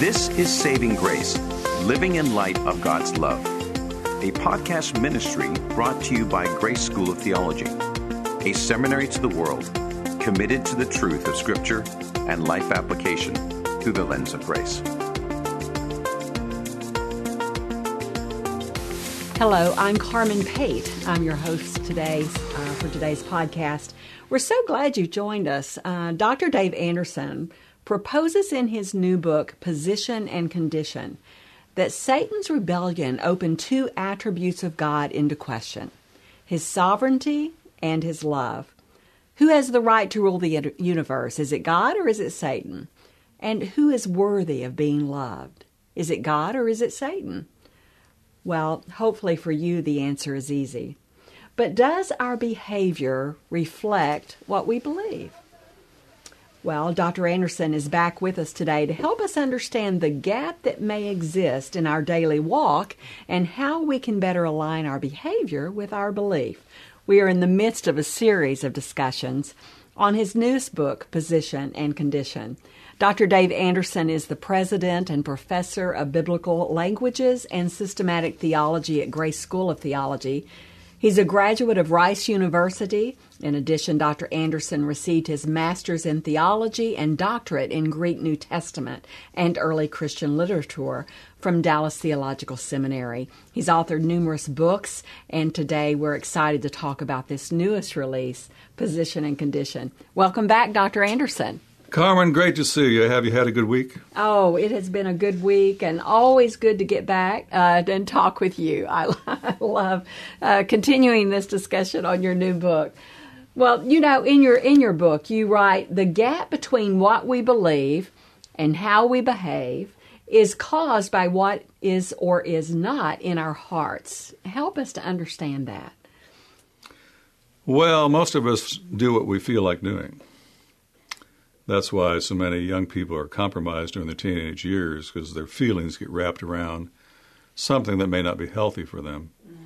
This is Saving Grace, living in light of God's love, a podcast ministry brought to you by Grace School of Theology, a seminary to the world committed to the truth of Scripture and life application through the lens of grace. Hello, I'm Carmen Pate. I'm your host today uh, for today's podcast. We're so glad you joined us. Uh, Dr. Dave Anderson proposes in his new book, Position and Condition, that Satan's rebellion opened two attributes of God into question his sovereignty and his love. Who has the right to rule the universe? Is it God or is it Satan? And who is worthy of being loved? Is it God or is it Satan? Well, hopefully for you, the answer is easy. But does our behavior reflect what we believe? Well, Dr. Anderson is back with us today to help us understand the gap that may exist in our daily walk and how we can better align our behavior with our belief. We are in the midst of a series of discussions on his newest book, Position and Condition. Dr. Dave Anderson is the president and professor of biblical languages and systematic theology at Grace School of Theology. He's a graduate of Rice University. In addition, Dr. Anderson received his master's in theology and doctorate in Greek New Testament and early Christian literature from Dallas Theological Seminary. He's authored numerous books, and today we're excited to talk about this newest release, Position and Condition. Welcome back, Dr. Anderson. Carmen, great to see you. Have you had a good week? Oh, it has been a good week and always good to get back uh, and talk with you. I, I love uh, continuing this discussion on your new book. Well, you know, in your in your book, you write the gap between what we believe and how we behave is caused by what is or is not in our hearts. Help us to understand that. Well, most of us do what we feel like doing. That's why so many young people are compromised during their teenage years because their feelings get wrapped around something that may not be healthy for them. Mm.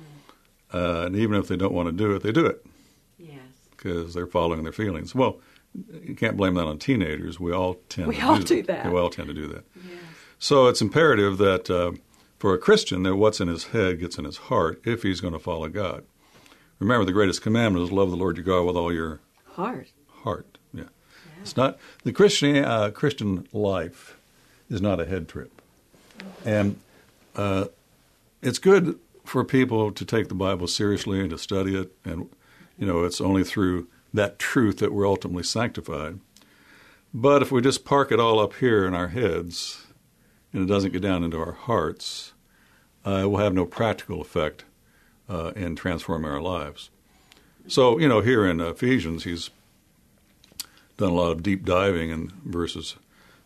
Uh, and even if they don't want to do it, they do it. Yes. Because they're following their feelings. Well, you can't blame that on teenagers. We all tend we to all do, do that. We all tend to do that. Yes. So it's imperative that uh, for a Christian that what's in his head gets in his heart if he's going to follow God. Remember, the greatest commandment is love the Lord your God with all your heart. Heart. It's not the Christian uh, Christian life is not a head trip, and uh, it's good for people to take the Bible seriously and to study it. And you know, it's only through that truth that we're ultimately sanctified. But if we just park it all up here in our heads and it doesn't get down into our hearts, uh, it will have no practical effect uh, in transforming our lives. So, you know, here in Ephesians, he's done a lot of deep diving in verses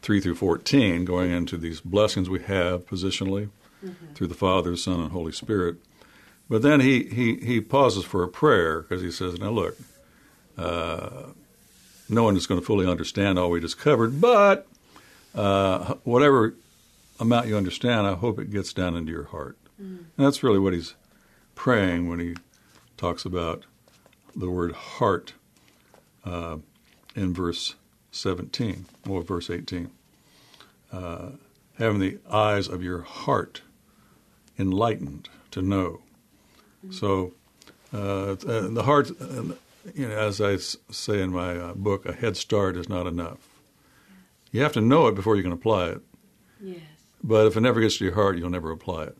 3 through 14, going into these blessings we have positionally mm-hmm. through the Father, Son, and Holy Spirit. But then he, he, he pauses for a prayer because he says, Now look, uh, no one is going to fully understand all we just covered, but uh, whatever amount you understand, I hope it gets down into your heart. Mm-hmm. And that's really what he's praying when he talks about the word heart. Uh, in verse 17 or verse 18. Uh, having the eyes of your heart enlightened to know. Mm-hmm. So uh, uh the heart, uh, you know, as I say in my uh, book, a head start is not enough. You have to know it before you can apply it. Yes. But if it never gets to your heart, you'll never apply it.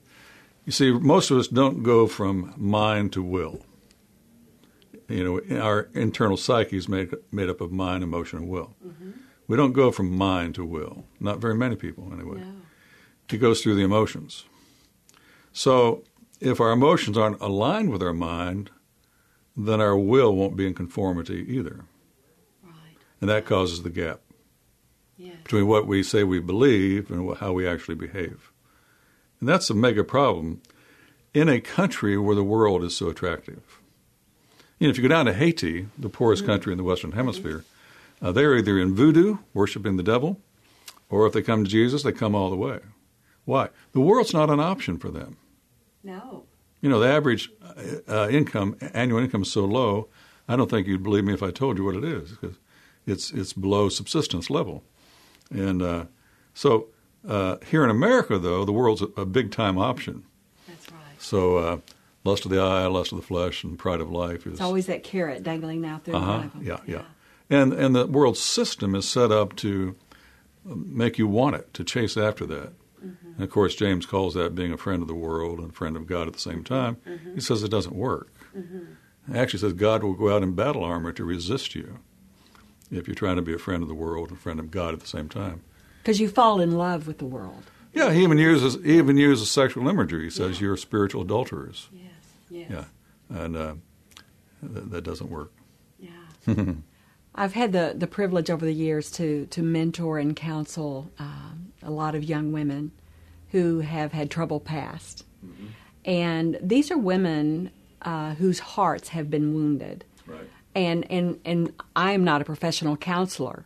You see, most of us don't go from mind to will you know, our internal psyche is made, made up of mind, emotion, and will. Mm-hmm. We don't go from mind to will. Not very many people, anyway. No. It goes through the emotions. So if our emotions aren't aligned with our mind, then our will won't be in conformity either. Right. And that causes the gap yes. between what we say we believe and how we actually behave. And that's a mega problem in a country where the world is so attractive you know, if you go down to Haiti, the poorest mm-hmm. country in the Western Hemisphere, uh, they're either in voodoo, worshiping the devil, or if they come to Jesus, they come all the way. Why? The world's not an option for them. No. You know, the average uh, uh income, annual income is so low, I don't think you'd believe me if I told you what it is, because it's, it's below subsistence level. And uh, so Uh, here in America, though, the world's a, a big time option. That's right. So, uh, lust of the eye, lust of the flesh, and pride of life is It's always that carrot dangling out there uh-huh, them. yeah, yeah, and and the world system is set up to make you want it, to chase after that. Mm-hmm. And of course, James calls that being a friend of the world and a friend of God at the same time. Mm-hmm. He says it doesn't work. He actually says God will go out in battle armor to resist you if you're trying to be a friend of the world and a friend of God at the same time. Because you fall in love with the world. Yeah, he even uses he even uses sexual imagery. He says you're spiritual adulterers. Yes, yes. Yeah, and uh, that, that doesn't work. Yeah. I've had the, the privilege over the years to, to mentor and counsel um, a lot of young women who have had trouble past. And these are women uh, whose hearts have been wounded. Right. And, and, and I am not a professional counselor,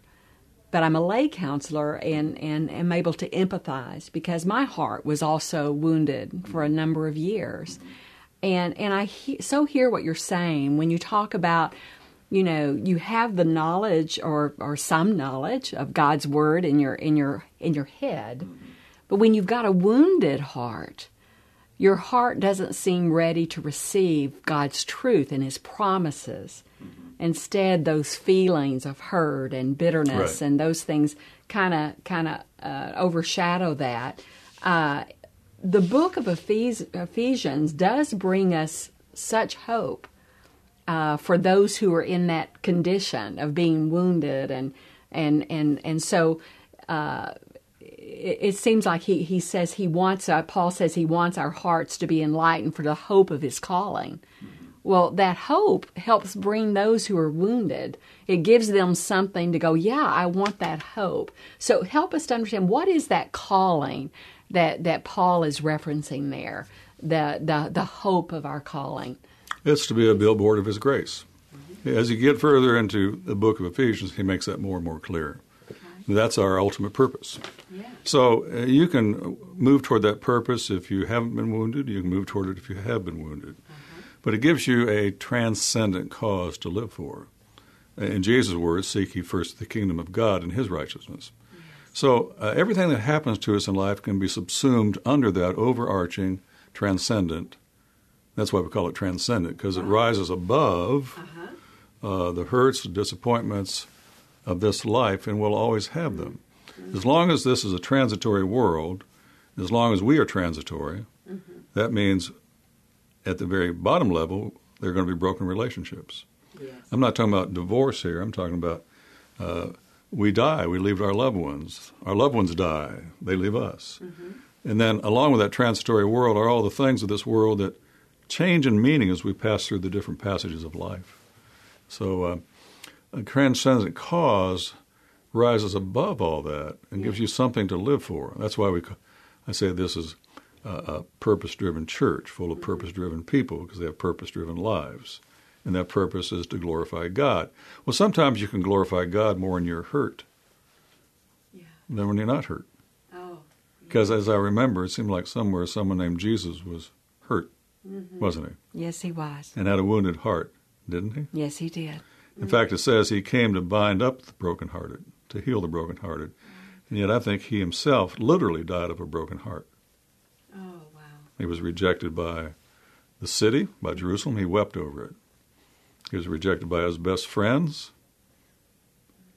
but I'm a lay counselor and, and am able to empathize because my heart was also wounded for a number of years. And, and I he- so hear what you're saying when you talk about, you know, you have the knowledge or, or some knowledge of God's word in your, in your, in your head. But when you've got a wounded heart, your heart doesn't seem ready to receive God's truth and His promises. Instead, those feelings of hurt and bitterness Right. and those things kind of kind of uh, overshadow that. Uh, the book of Ephes- Ephesians does bring us such hope uh, for those who are in that condition of being wounded and and and and so uh, it, it seems like he he says he wants uh, Paul says he wants our hearts to be enlightened for the hope of his calling. Well, that hope helps bring those who are wounded. It gives them something to go, yeah, I want that hope. So help us to understand what is that calling that that Paul is referencing there, the the the hope of our calling. It's to be a billboard of His grace. As you get further into the book of Ephesians, he makes that more and more clear. That's our ultimate purpose. Yeah. So uh, you can move toward that purpose if you haven't been wounded. You can move toward it if you have been wounded. But it gives you a transcendent cause to live for. In Jesus' words, seek ye first the kingdom of God and his righteousness. So uh, everything that happens to us in life can be subsumed under that overarching, transcendent. That's why we call it transcendent, because it rises above uh, the hurts, the disappointments of this life, and we'll always have them. As long as this is a transitory world, as long as we are transitory, that means at the very bottom level, there are going to be broken relationships. Yes. I'm not talking about divorce here. I'm talking about uh, we die, we leave our loved ones. Our loved ones die, they leave us. And then, along with that transitory world, are all the things of this world that change in meaning as we pass through the different passages of life. So, uh, a transcendent cause rises above all that and gives you something to live for. That's why we, I say this is a, a purpose-driven church, full of purpose-driven people, because they have purpose-driven lives, and that purpose is to glorify God. Well, sometimes you can glorify God more when you're hurt Yeah. than when you're not hurt. Oh. Because as I remember, it seemed like somewhere someone named Jesus was hurt, mm-hmm. wasn't he? Yes, he was. And had a wounded heart, didn't he? Yes, he did. In fact, it says he came to bind up the brokenhearted, to heal the brokenhearted. And yet I think he himself literally died of a broken heart. Oh, wow. He was rejected by the city, by Jerusalem. He wept over it. He was rejected by his best friends.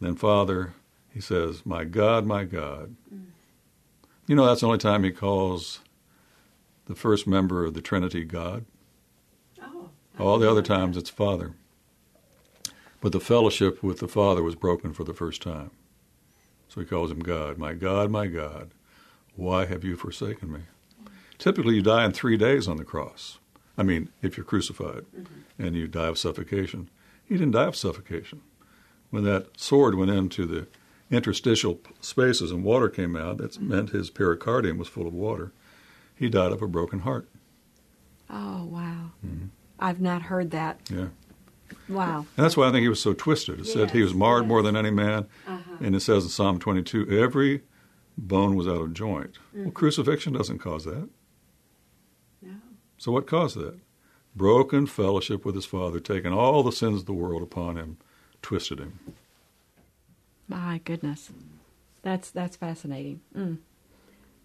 Then, Father, he says, My God, my God. You know, that's the only time he calls the first member of the Trinity God. Oh. All the other times it's Father. But the fellowship with the Father was broken for the first time. So he calls him God. My God, my God, why have you forsaken me? Typically, you die in three days on the cross. I mean, if you're crucified and you die of suffocation. He didn't die of suffocation. When that sword went into the interstitial spaces and water came out, that meant his pericardium was full of water. He died of a broken heart. Oh, wow. I've not heard that. Yeah. Wow. And that's why I think he was so twisted. It said he was marred yes. more than any man. Uh-huh. And it says in Psalm 22, every bone was out of joint. Mm-hmm. Well, crucifixion doesn't cause that. So what caused that? Broken fellowship with his Father, taking all the sins of the world upon him, twisted him. My goodness. That's that's fascinating. Mm.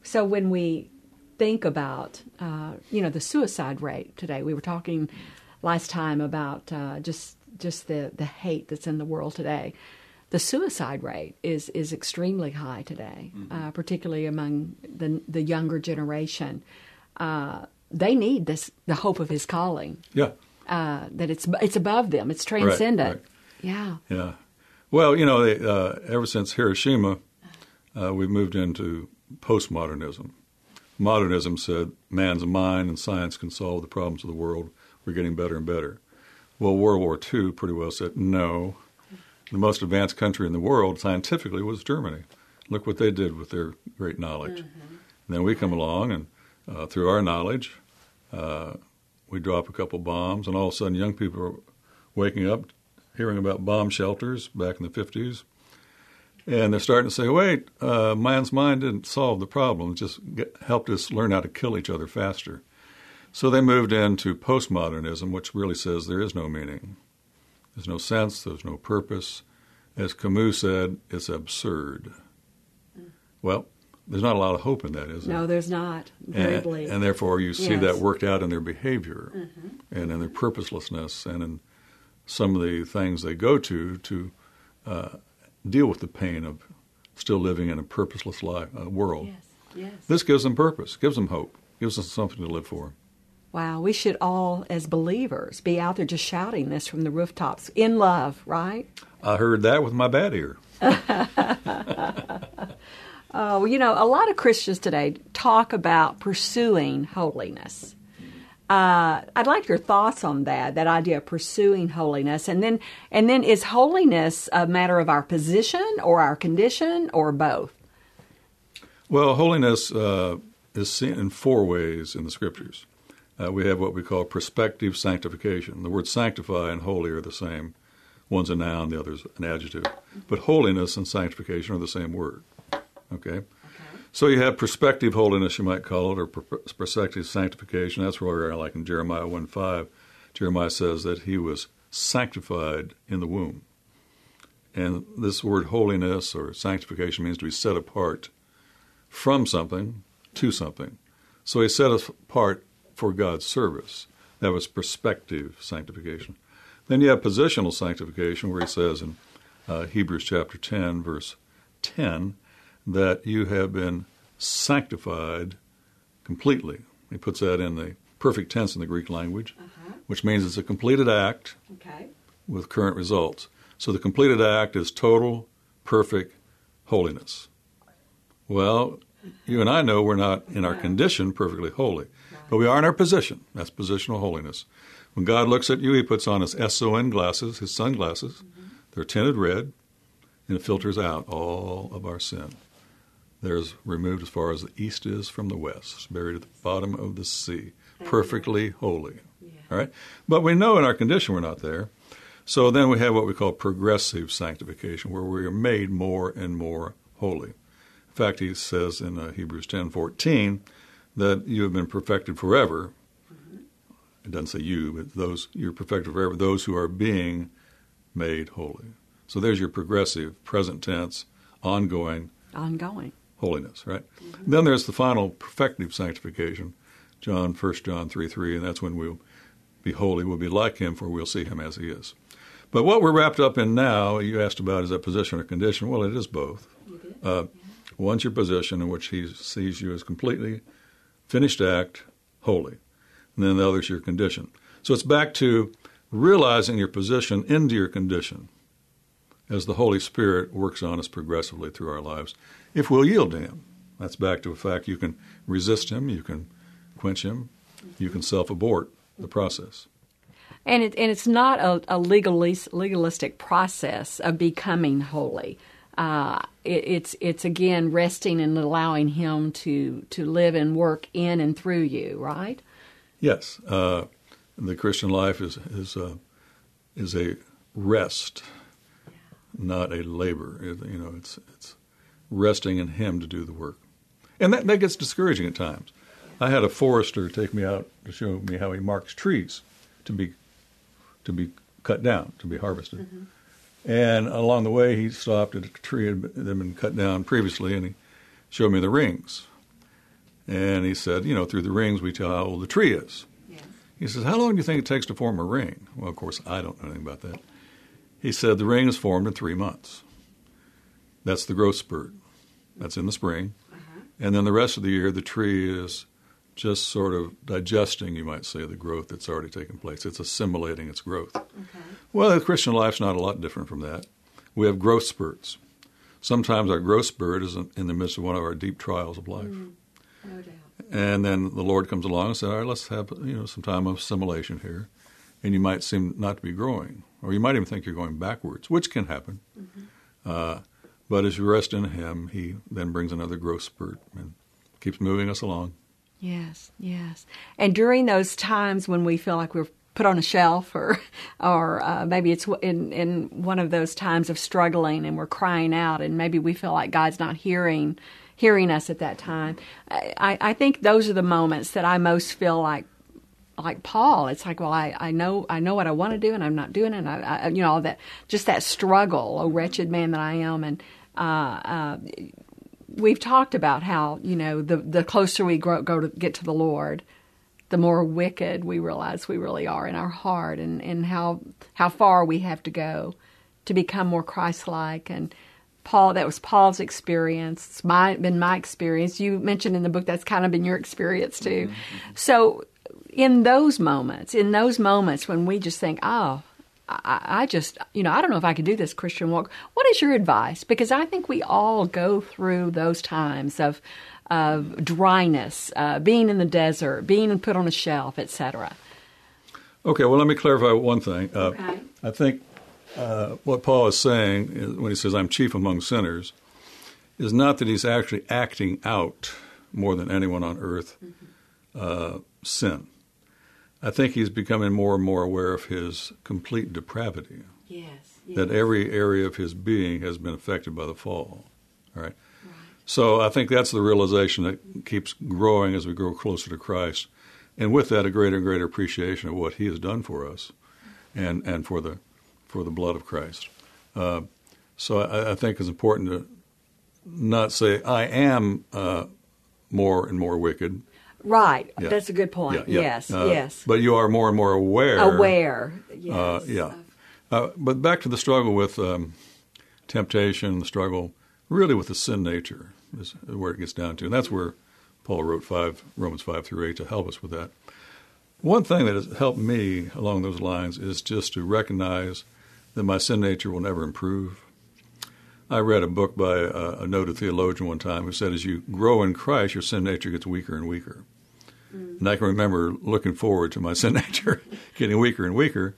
So when we think about, uh, you know, the suicide rate today, we were talking last time about uh, just just the the hate that's in the world today. The suicide rate is is extremely high today, mm-hmm. uh, particularly among the the younger generation. Uh, they need this the hope of His calling. Yeah. Uh, that it's it's above them. It's transcendent. Right, right. Yeah. Yeah. Well, you know, they, uh, ever since Hiroshima, uh, we've moved into postmodernism. Modernism said man's mind and science can solve the problems of the world. We're getting better and better. Well, World War II pretty well said no. The most advanced country in the world scientifically was Germany. Look what they did with their great knowledge. Mm-hmm. And then we come along, and uh, through our knowledge, uh, we drop a couple bombs, and all of a sudden, young people are waking up, hearing about bomb shelters back in the 50s, and they're starting to say, wait, uh, man's mind didn't solve the problem, it just get, helped us learn how to kill each other faster. So they moved into postmodernism, which really says there is no meaning. There's no sense, there's no purpose. As Camus said, it's absurd. Mm. Well, there's not a lot of hope in that, is there? No, there's not. And, and therefore, you see yes. that worked out in their behavior mm-hmm. and in their purposelessness and in some of the things they go to to uh, deal with the pain of still living in a purposeless life, uh, world. Yes. Yes. This gives them purpose, gives them hope, gives them something to live for. Wow, we should all, as believers, be out there just shouting this from the rooftops in love, right? I heard that with my bad ear. oh, you know, a lot of Christians today talk about pursuing holiness. Uh, I'd like your thoughts on that, that idea of pursuing holiness, and then and then is holiness a matter of our position or our condition or both? Well, holiness uh, is seen in four ways in the scriptures. Uh, we have what we call prospective sanctification. The words sanctify and holy are the same. One's a noun, the other's an adjective. But holiness and sanctification are the same word. Okay? So you have prospective holiness, you might call it, or prospective sanctification. That's where, we're like in Jeremiah 1 5, Jeremiah says that he was sanctified in the womb. And this word holiness or sanctification means to be set apart from something to something. So he set us apart for God's service. That was prospective sanctification. Then you have positional sanctification, where he says in uh, Hebrews chapter 10, verse 10, that you have been sanctified completely. He puts that in the perfect tense in the Greek language, uh-huh. which means it's a completed act okay. with current results. So the completed act is total, perfect holiness. Well, you and I know we're not in our condition perfectly holy, but we are in our position. That's positional holiness. When God looks at you, He puts on His SON glasses, His sunglasses. Mm-hmm. They're tinted red, and it filters out all of our sin. There's removed as far as the east is from the west, buried at the bottom of the sea, perfectly holy. Yeah. All right? But we know in our condition we're not there. So then we have what we call progressive sanctification, where we are made more and more holy. In fact, he says in uh, Hebrews 10:14 that you have been perfected forever. Mm-hmm. It doesn't say you, but those you're perfected forever. Those who are being made holy. So there's your progressive, present tense, ongoing, ongoing holiness, right? Mm-hmm. Then there's the final perfective sanctification, John, 1 John 3 3, and that's when we'll be holy, we'll be like him, for we'll see him as he is. But what we're wrapped up in now, you asked about is that position or condition. Well, it is both. Uh, one's your position in which he sees you as completely finished act, holy. And then the other's your condition. So it's back to realizing your position into your condition as the Holy Spirit works on us progressively through our lives if we'll yield to Him. That's back to the fact you can resist Him, you can quench Him, you can self abort the process. And, it, and it's not a, a legalistic process of becoming holy. Uh, it, it's it's again resting and allowing Him to to live and work in and through you, right? Yes, uh, the Christian life is is a, is a rest, not a labor. It, you know, it's it's resting in Him to do the work. And that, that gets discouraging at times. I had a forester take me out to show me how he marks trees to be to be cut down, to be harvested. Mm-hmm. And along the way, he stopped at a tree that had been cut down previously, and he showed me the rings. And he said, you know, through the rings we tell how old the tree is. Yes. He says, how long do you think it takes to form a ring? Well, of course, I don't know anything about that. He said the ring is formed in three months. That's the growth spurt. That's in the spring. Uh-huh. And then the rest of the year, the tree is just sort of digesting, you might say, the growth that's already taken place. It's assimilating its growth. Okay. Well, the Christian life's not a lot different from that. We have growth spurts. Sometimes our growth spurt is in the midst of one of our deep trials of life. Mm, no doubt. And then the Lord comes along and says, all right, let's have you know some time of assimilation here. And you might seem not to be growing, or you might even think you're going backwards, which can happen. Uh, but as you rest in Him, He then brings another growth spurt and keeps moving us along. Yes, yes. And during those times when we feel like we're put on a shelf, or or uh, maybe it's in in one of those times of struggling and we're crying out, and maybe we feel like God's not hearing hearing us at that time. I, I think those are the moments that I most feel like like Paul. It's like, well, I, I know I know what I want to do, and I'm not doing it. I, I, you know, all that just that struggle. Oh, wretched man that I am, and uh, uh, we've talked about how you know the the closer we grow, go to get to the Lord, the more wicked we realize we really are in our heart, and and how how far we have to go to become more Christ-like. And Paul, that was Paul's experience. It's my been my experience. You mentioned in the book that's kind of been your experience too. Mm-hmm. So, in those moments, in those moments when we just think, oh. I, I just, you know, I don't know if I could do this Christian walk. What is your advice? Because I think we all go through those times of, of dryness, uh, being in the desert, being put on a shelf, etc. Okay, well, let me clarify one thing. Uh, Okay. I think uh, what Paul is saying is, when he says, I'm chief among sinners, is not that he's actually acting out more than anyone on earth uh, sin. I think he's becoming more and more aware of his complete depravity, Yes. that every area of his being has been affected by the fall. All right? So I think that's the realization that keeps growing as we grow closer to Christ. And with that, a greater and greater appreciation of what he has done for us and, and for, the, for the blood of Christ. Uh, so I, I think it's important to not say, I am uh, more and more wicked. Right. Yeah. That's a good point. Yeah, yeah. Yes. Uh, yes. But you are more and more aware. Aware. Yes. Uh, yeah. Uh, but back to the struggle with um, temptation, the struggle really with the sin nature is where it gets down to. And that's where Paul wrote five Romans 5 through 8 to help us with that. One thing that has helped me along those lines is just to recognize that my sin nature will never improve. I read a book by a, a noted theologian one time who said, as you grow in Christ, your sin nature gets weaker and weaker. And I can remember looking forward to my sin nature getting weaker and weaker.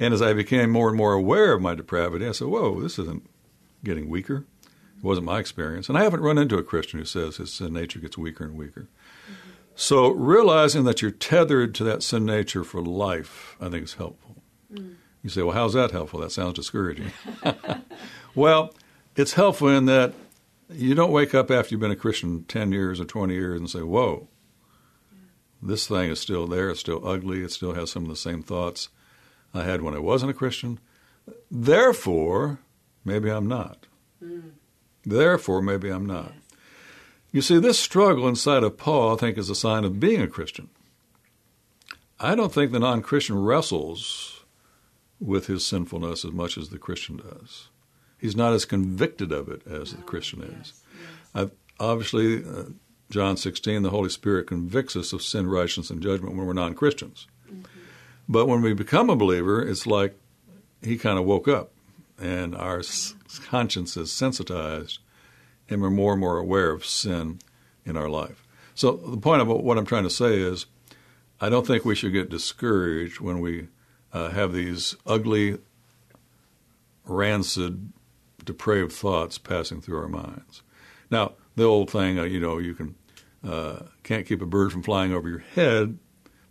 And as I became more and more aware of my depravity, I said, whoa, this isn't getting weaker. It wasn't my experience. And I haven't run into a Christian who says his sin nature gets weaker and weaker. So realizing that you're tethered to that sin nature for life, I think is helpful. Mm. You say, well, how's that helpful? That sounds discouraging. well, it's helpful in that you don't wake up after you've been a Christian 10 years or 20 years and say, whoa, this thing is still there. It's still ugly. It still has some of the same thoughts I had when I wasn't a Christian. Therefore, maybe I'm not. Hmm. Therefore, maybe I'm not. You see, this struggle inside of Paul, I think, is a sign of being a Christian. I don't think the non Christian wrestles with his sinfulness as much as the Christian does. He's not as convicted of it as the Christian is. I, obviously, uh, John 16, the Holy Spirit convicts us of sin, righteousness, and judgment when we're non Christians. But when we become a believer, it's like he kind of woke up and our s- conscience is sensitized and we're more and more aware of sin in our life. So the point of what I'm trying to say is I don't think we should get discouraged when we uh, have these ugly, rancid, depraved thoughts passing through our minds. Now, the old thing, uh, you know, you can uh, can't keep a bird from flying over your head,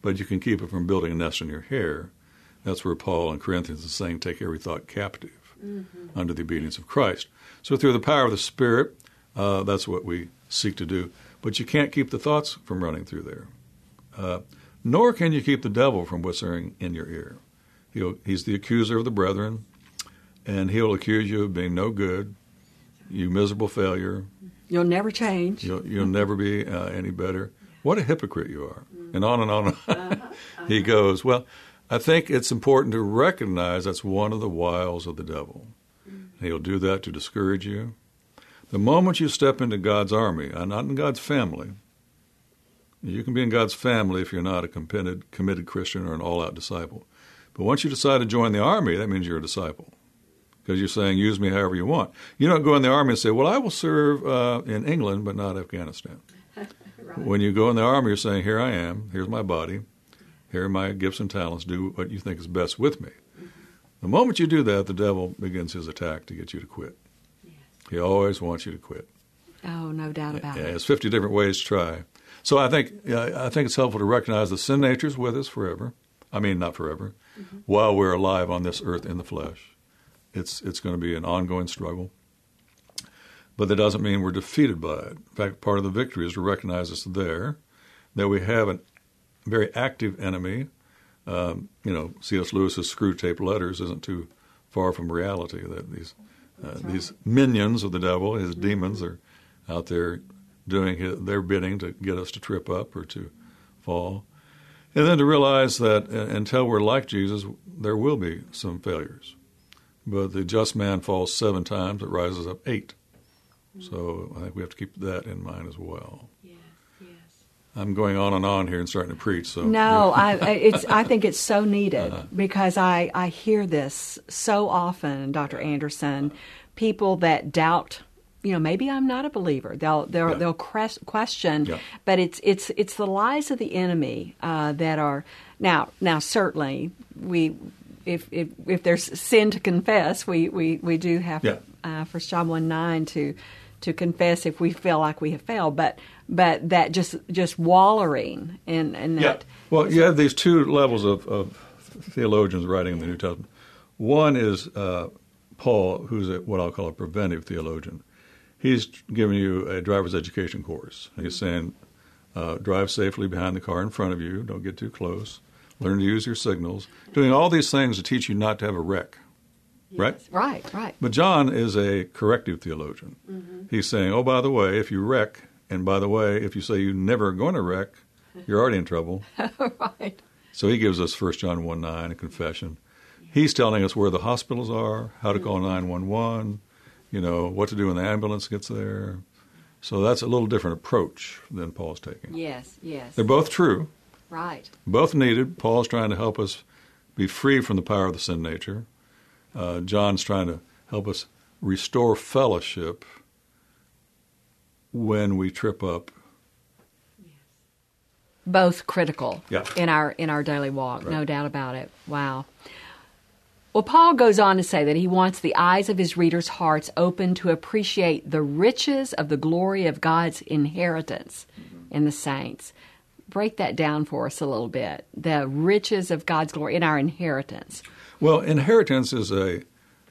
but you can keep it from building a nest in your hair. That's where Paul in Corinthians is saying, take every thought captive under the obedience of Christ. So through the power of the Spirit, uh, that's what we seek to do. But you can't keep the thoughts from running through there. Uh, nor can you keep the devil from whispering in your ear. He'll, he's the accuser of the brethren, and he'll accuse you of being no good, you miserable failure. You'll never change. You'll, you'll never be uh, any better. What a hypocrite you are. And on and on. Uh-huh. he goes, Well, I think it's important to recognize that's one of the wiles of the devil. He'll do that to discourage you. The moment you step into God's army, and not in God's family, you can be in God's family if you're not a committed, committed Christian or an all out disciple. But once you decide to join the army, that means you're a disciple because you're saying, use me however you want. You don't go in the army and say, well, I will serve uh, in England but not Afghanistan. right. When you go in the army, you're saying, here I am, here's my body, here are my gifts and talents, do what you think is best with me. Mm-hmm. The moment you do that, the devil begins his attack to get you to quit. Yes. He always wants you to quit. Oh, no doubt about yeah, it. There's 50 different ways to try. So I think I think it's helpful to recognize the sin nature is with us forever. I mean, not forever, mm-hmm. while we're alive on this earth in the flesh. It's it's going to be an ongoing struggle, but that doesn't mean we're defeated by it. In fact, part of the victory is to recognize it's there, that we have a very active enemy. Um, you know, C.S. Lewis's Screwtape Letters isn't too far from reality. That these uh, right. these minions of the devil, his mm-hmm. demons, are out there doing his, their bidding to get us to trip up or to fall. And then to realize that until we're like Jesus, there will be some failures. But the just man falls seven times, it rises up 8 mm-hmm. So I think we have to keep that in mind as well. Yes, yes. I'm going on and on here and starting to preach. So no, I, it's. I think it's so needed uh-huh. because I I hear this so often, Dr. Anderson. People that doubt you know maybe I'm not a believer. They'll they'll yeah. they'll question, yeah. but it's it's it's the lies of the enemy uh, that are now now certainly we if if if there's sin to confess, we we we do have yeah. uh, First John one nine to to confess if we feel like we have failed, but but that just just wallowing in in that. Yeah. Well, you have these two levels of, of theologians writing in the New Testament. One is uh, Paul, who's a, what I'll call a preventive theologian he's giving you a driver's education course. He's saying, uh, drive safely behind the car in front of you, don't get too close, learn to use your signals, doing all these things to teach you not to have a wreck. Yes. Right? Right, right. But John is a corrective theologian. Mm-hmm. He's saying, oh, by the way, if you wreck, and by the way, if you say you're never going to wreck, you're already in trouble. right. So he gives us 1 John 1 9, a confession. He's telling us where the hospitals are, how to call 911, you know, what to do when the ambulance gets there. So that's a little different approach than Paul's taking. Yes, yes. They're both true. Right. Both needed. Paul's trying to help us be free from the power of the sin nature. Uh, John's trying to help us restore fellowship when we trip up. Yes. Both critical yeah. in our in our daily walk, right. no doubt about it. Wow. Well, Paul goes on to say that he wants the eyes of his readers' hearts open to appreciate the riches of the glory of God's inheritance mm-hmm. in the saints. Break that down for us a little bit. The riches of God's glory in our inheritance. Well, inheritance is a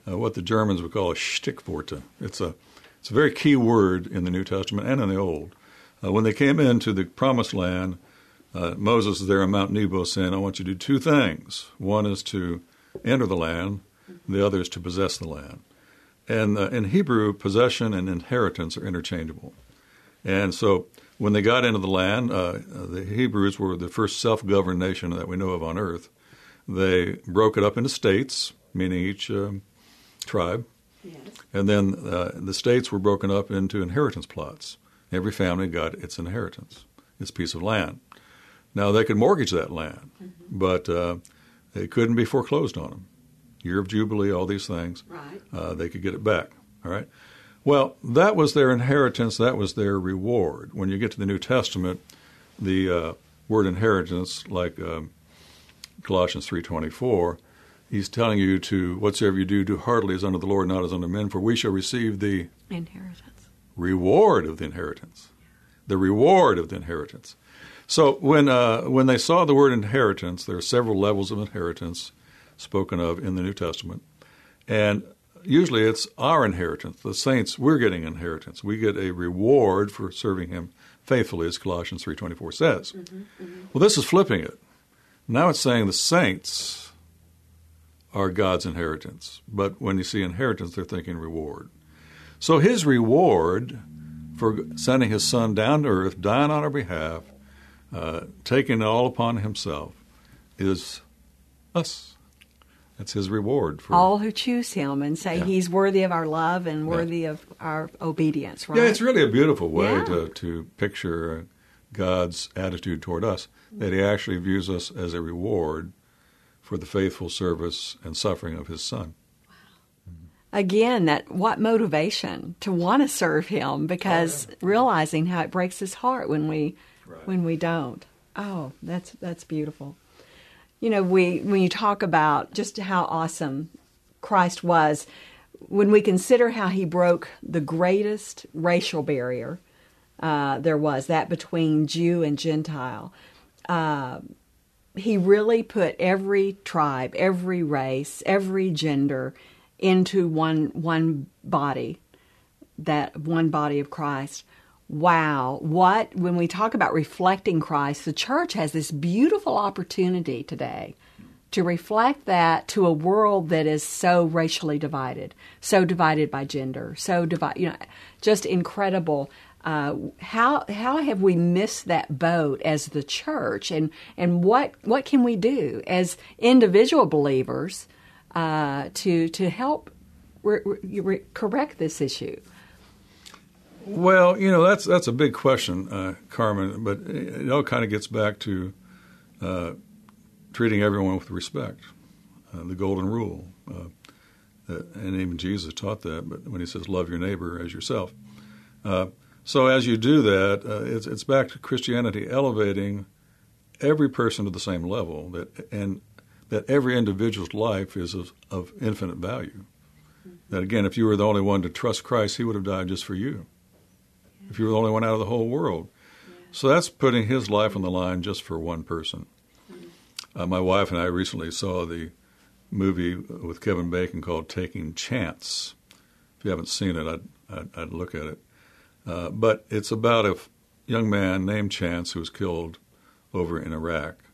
uh, what the Germans would call a Stichworte. It's a it's a very key word in the New Testament and in the Old. Uh, when they came into the Promised Land, uh, Moses is there on Mount Nebo saying, "I want you to do two things. One is to enter the land, the other is to possess the land. And uh, in Hebrew, possession and inheritance are interchangeable. And so when they got into the land, uh, the Hebrews were the first self governed nation that we know of on earth. They broke it up into states, meaning each um, tribe. Yes. And then uh, the states were broken up into inheritance plots. Every family got its inheritance, its piece of land. Now, they could mortgage that land, mm-hmm. but uh, it couldn't be foreclosed on them. Year of Jubilee, all these things. Right. Uh, they could get it back. All right. Well, that was their inheritance. That was their reward. When you get to the New Testament, the uh, word inheritance, like um, Colossians three twenty four, he's telling you to whatsoever you do, do heartily as unto the Lord, not as unto men, for we shall receive the inheritance reward of the inheritance. The reward of the inheritance. So when uh, when they saw the word inheritance, there are several levels of inheritance spoken of in the New Testament, and usually it's our inheritance. The saints, we're getting inheritance. We get a reward for serving Him faithfully, as Colossians three twenty four says. Mm-hmm, mm-hmm. Well, this is flipping it. Now it's saying the saints are God's inheritance, but when you see inheritance, they're thinking reward. So His reward for sending His Son down to earth, dying on our behalf uh, taking it all upon himself, is us. That's his reward for all who choose him and say Yeah. he's worthy of our love and worthy of our obedience. Right? Yeah, it's really a beautiful way Yeah. to, to picture uh, God's attitude toward us, that He actually views us as a reward for the faithful service and suffering of His Son. again that what motivation to want to serve him because realizing how it breaks his heart when we Right. when we don't oh that's that's beautiful you know we when you talk about just how awesome christ was when we consider how he broke the greatest racial barrier uh, there was that between jew and gentile uh, he really put every tribe, every race, every gender into one one body, that one body of Christ. Wow, what when we talk about reflecting Christ, the church has this beautiful opportunity today to reflect that to a world that is so racially divided, so divided by gender, so divided, you know, just incredible. Uh, how how have we missed that boat as the church, and and what what can we do as individual believers uh, to to help re- re- correct this issue? Well, you know that's that's a big question, uh, Carmen. But it all kind of gets back to uh, treating everyone with respect, uh, the golden rule, uh, that, and even Jesus taught that. But when he says, "Love your neighbor as yourself," uh, so as you do that, uh, it's it's back to Christianity elevating every person to the same level that and that every individual's life is of, of infinite value. That again, if you were the only one to trust Christ, He would have died just for you if you were the only one out of the whole world. So that's putting his life on the line just for one person. Uh, my wife and I recently saw the movie with Kevin Bacon called Taking Chance. If you haven't seen it, I'd, I'd, I'd look at it. Uh, but it's about a f- young man named Chance who was killed over in Iraq.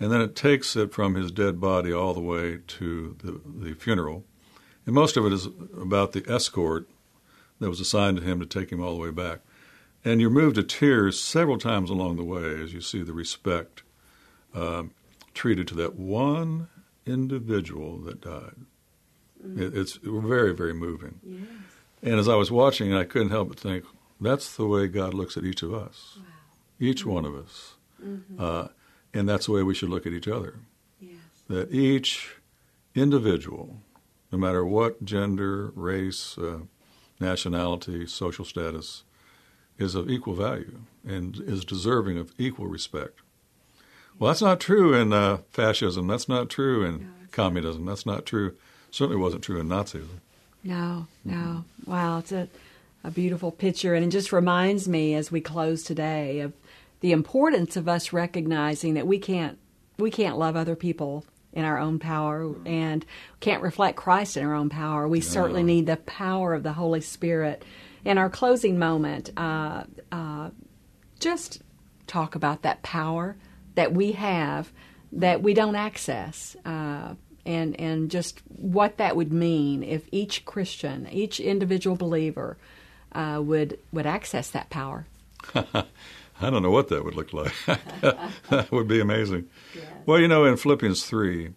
And then it takes it from his dead body all the way to the, the funeral. And most of it is about the escort that was assigned to him to take him all the way back. And you're moved to tears several times along the way as you see the respect um, treated to that one individual that died. It, it's very, very moving. And as I was watching, I couldn't help but think, that's the way God looks at each of us, each one of us. Uh, and that's the way we should look at each other. That each individual, no matter what gender, race, uh, nationality, social status, is of equal value and is deserving of equal respect. Well, that's not true in uh, fascism. That's not true in communism. That's not true. Certainly wasn't true in Nazism. No, no. Wow, it's a, a beautiful picture. And it just reminds me as we close today of the importance of us recognizing that we can't we can't love other people in our own power and can't reflect Christ in our own power. We certainly need the power of the Holy Spirit. In our closing moment, uh, uh, just talk about that power that we have that we don't access. Uh, and, and just what that would mean if each Christian, each individual believer, uh, would would access that power. I don't know what that would look like. that would be amazing. Well, you know, in Philippians 3,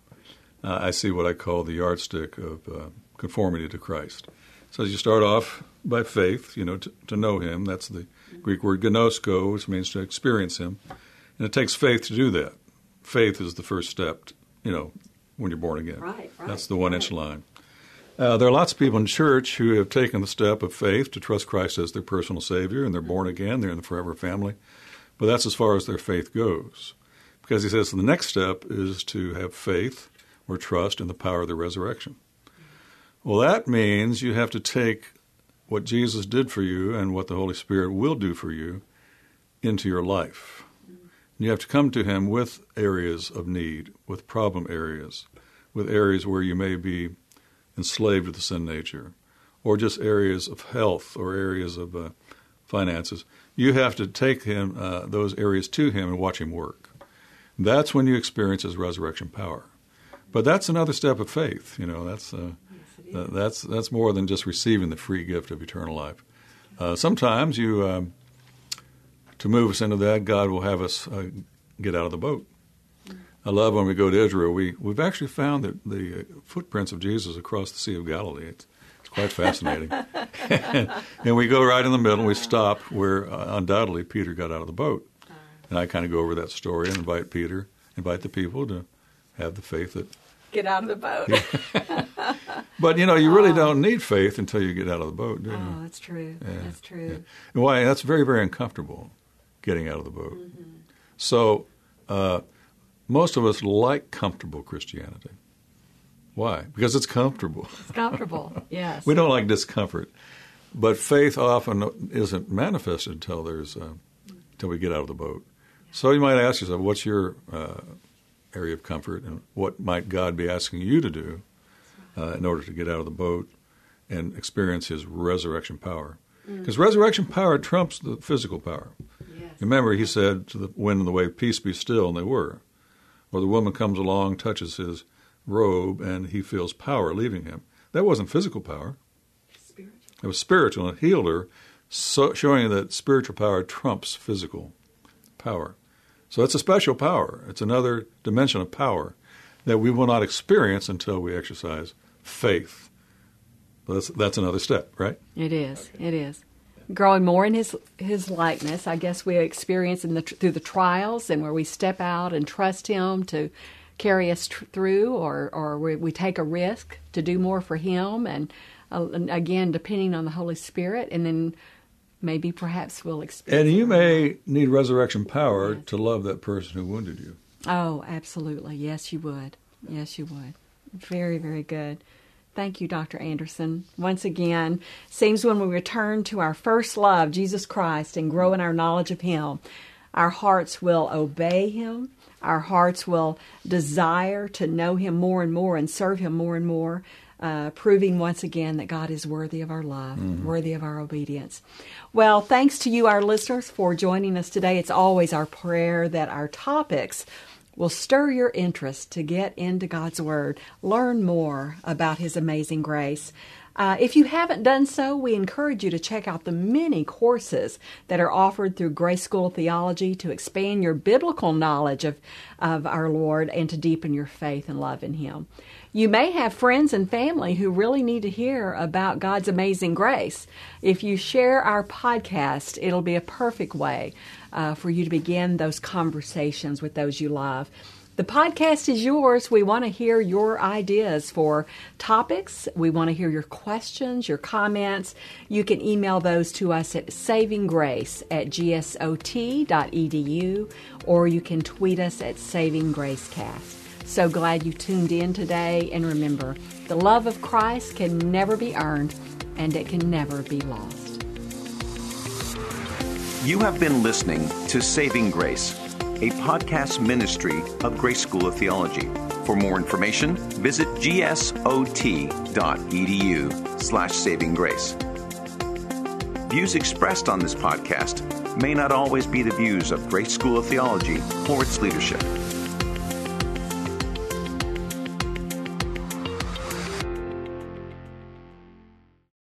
uh, I see what I call the yardstick of uh, conformity to Christ. So you start off by faith, you know, to, to know Him. That's the Greek word gnosko, which means to experience Him. And it takes faith to do that. Faith is the first step, you know, when you're born again. Right, right, That's the one inch line. Uh, there are lots of people in church who have taken the step of faith to trust Christ as their personal Savior, and they're born again. They're in the forever family. But that's as far as their faith goes. Because he says the next step is to have faith or trust in the power of the resurrection. Well, that means you have to take what Jesus did for you and what the Holy Spirit will do for you into your life. You have to come to Him with areas of need, with problem areas, with areas where you may be enslaved to the sin nature, or just areas of health or areas of uh, finances. You have to take him uh, those areas to him and watch him work. That's when you experience his resurrection power. But that's another step of faith. You know, that's uh, that's that's more than just receiving the free gift of eternal life. Uh, sometimes you um, to move us into that, God will have us uh, get out of the boat. I love when we go to Israel. We we've actually found that the uh, footprints of Jesus across the Sea of Galilee. It's, it's quite fascinating. and, and, we go right in the middle. We stop where uh, undoubtedly Peter got out of the boat, and I kind of go over that story and invite Peter, invite the people to have the faith that get out of the boat. but you know, you really oh. don't need faith until you get out of the boat, do you? Oh, that's true. Yeah. That's true. Yeah. And why? That's very, very uncomfortable getting out of the boat. Mm-hmm. So. Uh, most of us like comfortable Christianity. Why? Because it's comfortable. It's comfortable, yes. we don't like discomfort. But faith often isn't manifested until there's uh, until we get out of the boat. So you might ask yourself, what's your uh, area of comfort, and what might God be asking you to do uh, in order to get out of the boat and experience His resurrection power? Because mm. resurrection power trumps the physical power. Yes. Remember, He said to the wind and the wave, "Peace, be still," and they were or the woman comes along, touches his robe, and he feels power leaving him. That wasn't physical power. Spiritual. It was spiritual, and it healed her, so, showing that spiritual power trumps physical power. So it's a special power. It's another dimension of power that we will not experience until we exercise faith. That's, that's another step, right? It is. Okay. It is growing more in his his likeness. I guess we experience in the through the trials and where we step out and trust him to carry us tr- through, or or we, we, take a risk to do more for him, and, uh, again depending on the Holy Spirit, and then maybe perhaps we'll experience. And you may need resurrection power yes. to love that person who wounded you. Oh, absolutely. Yes, you would. Yes, you would. Very, very good. Thank you, Dr. Anderson. Once again, seems when we return to our first love, Jesus Christ, and grow in our knowledge of Him, our hearts will obey Him. Our hearts will desire to know Him more and more and serve Him more and more, uh, proving once again that God is worthy of our love, mm-hmm. worthy of our obedience. Well, thanks to you, our listeners, for joining us today. It's always our prayer that our topics will stir your interest to get into God's Word, learn more about His amazing grace. Uh, if you haven't done so, we encourage you to check out the many courses that are offered through Grace School of Theology to expand your biblical knowledge of, of our Lord and to deepen your faith and love in Him. You may have friends and family who really need to hear about God's amazing grace. If you share our podcast, it'll be a perfect way uh, for you to begin those conversations with those you love. The podcast is yours. We want to hear your ideas for topics. We want to hear your questions, your comments. You can email those to us at savinggrace at gsot.edu or you can tweet us at savinggracecast. So glad you tuned in today. And remember, the love of Christ can never be earned and it can never be lost. You have been listening to Saving Grace, a podcast ministry of Grace School of Theology. For more information, visit gsot.edu slash saving grace. Views expressed on this podcast may not always be the views of Grace School of Theology or its leadership.